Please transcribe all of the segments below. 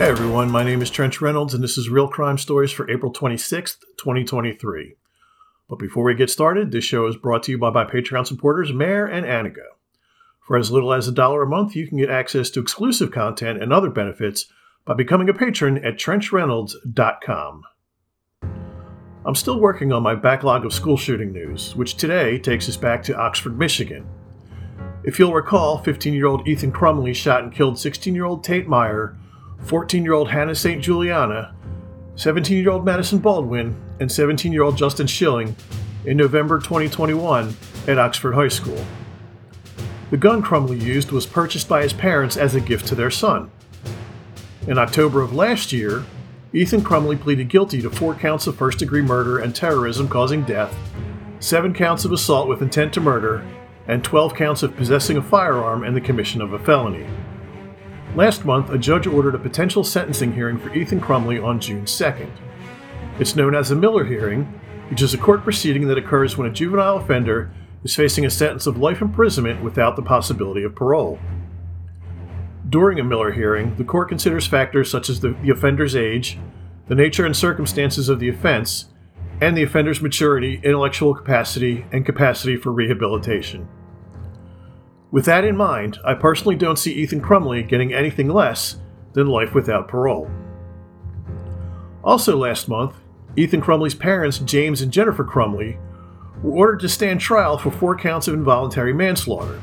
Hey everyone, my name is Trench Reynolds, and this is Real Crime Stories for April 26th, 2023. But before we get started, this show is brought to you by my Patreon supporters, Mayor and Aniga. For as little as a dollar a month, you can get access to exclusive content and other benefits by becoming a patron at trenchreynolds.com. I'm still working on my backlog of school shooting news, which today takes us back to Oxford, Michigan. If you'll recall, 15 year old Ethan Crumbley shot and killed 16 year old Tate Myre, 14 year old Hannah St. Juliana, 17 year old Madison Baldwin, and 17 year old Justin Shilling in November 2021 at Oxford High School. The gun Crumbley used was purchased by his parents as a gift to their son. In October of last year, Ethan Crumbley pleaded guilty to four counts of first degree murder and terrorism causing death, seven counts of assault with intent to murder, and 12 counts of possessing a firearm and the commission of a felony. Last month, a judge ordered a potential sentencing hearing for Ethan Crumbley on June 2nd. It's known as a Miller hearing, which is a court proceeding that occurs when a juvenile offender is facing a sentence of life imprisonment without the possibility of parole. During a Miller hearing, the court considers factors such as the, the offender's age, the nature and circumstances of the offense, and the offender's maturity, intellectual capacity, and capacity for rehabilitation. With that in mind, I personally don't see Ethan Crumbley getting anything less than life without parole. Also, last month, Ethan Crumbley's parents, James and Jennifer Crumbley, were ordered to stand trial for four counts of involuntary manslaughter.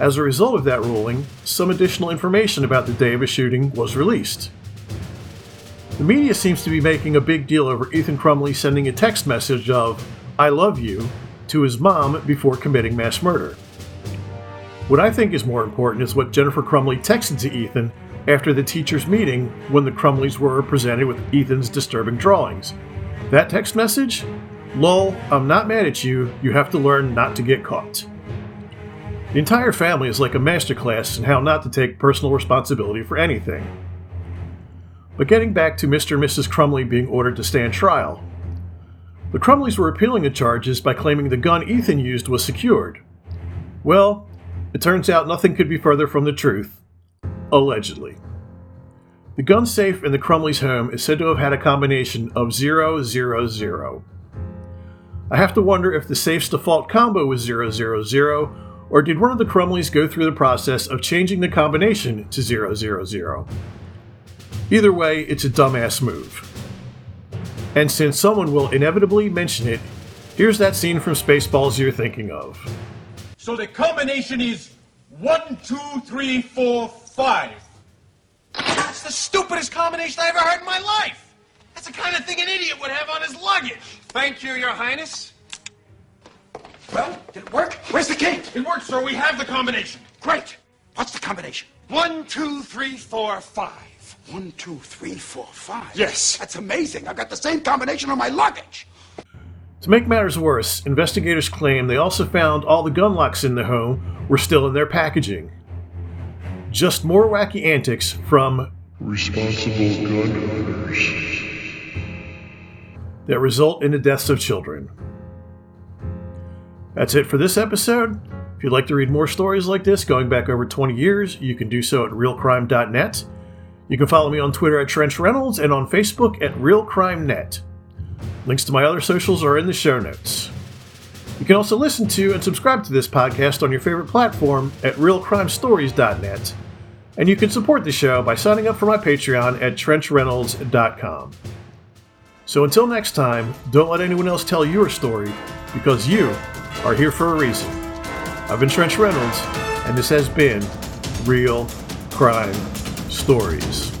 As a result of that ruling, some additional information about the day of the shooting was released. The media seems to be making a big deal over Ethan Crumbley sending a text message of, I love you, to his mom before committing mass murder. What I think is more important is what Jennifer Crumbley texted to Ethan after the teachers' meeting when the Crumbleys were presented with Ethan's disturbing drawings. That text message? Lol, I'm not mad at you, you have to learn not to get caught. The entire family is like a masterclass in how not to take personal responsibility for anything. But getting back to Mr. and Mrs. Crumbley being ordered to stand trial. The Crumbleys were appealing the charges by claiming the gun Ethan used was secured. Well, it turns out nothing could be further from the truth. Allegedly. The gun safe in the Crumbley's home is said to have had a combination of 000. I have to wonder if the safe's default combo was 000, or did one of the Crumbleys go through the process of changing the combination to 000? Either way, it's a dumbass move. And since someone will inevitably mention it, here's that scene from Spaceballs you're thinking of. So the combination is one, two, three, four, five. That's the stupidest combination I ever heard in my life. That's the kind of thing an idiot would have on his luggage. Thank you, Your Highness. Well, did it work? Where's the key? It worked, sir. We have the combination. Great. What's the combination? One, two, three, four, five. One, two, three, four, five. Yes. That's amazing. I've got the same combination on my luggage. To make matters worse, investigators claim they also found all the gun locks in the home were still in their packaging. Just more wacky antics from responsible gun owners. that result in the deaths of children. That's it for this episode. If you'd like to read more stories like this going back over 20 years, you can do so at realcrime.net. You can follow me on Twitter at Trench Reynolds and on Facebook at RealCrimeNet. Links to my other socials are in the show notes. You can also listen to and subscribe to this podcast on your favorite platform at realcrimestories.net. And you can support the show by signing up for my Patreon at trenchreynolds.com. So until next time, don't let anyone else tell your story because you are here for a reason. I've been Trench Reynolds, and this has been Real Crime Stories.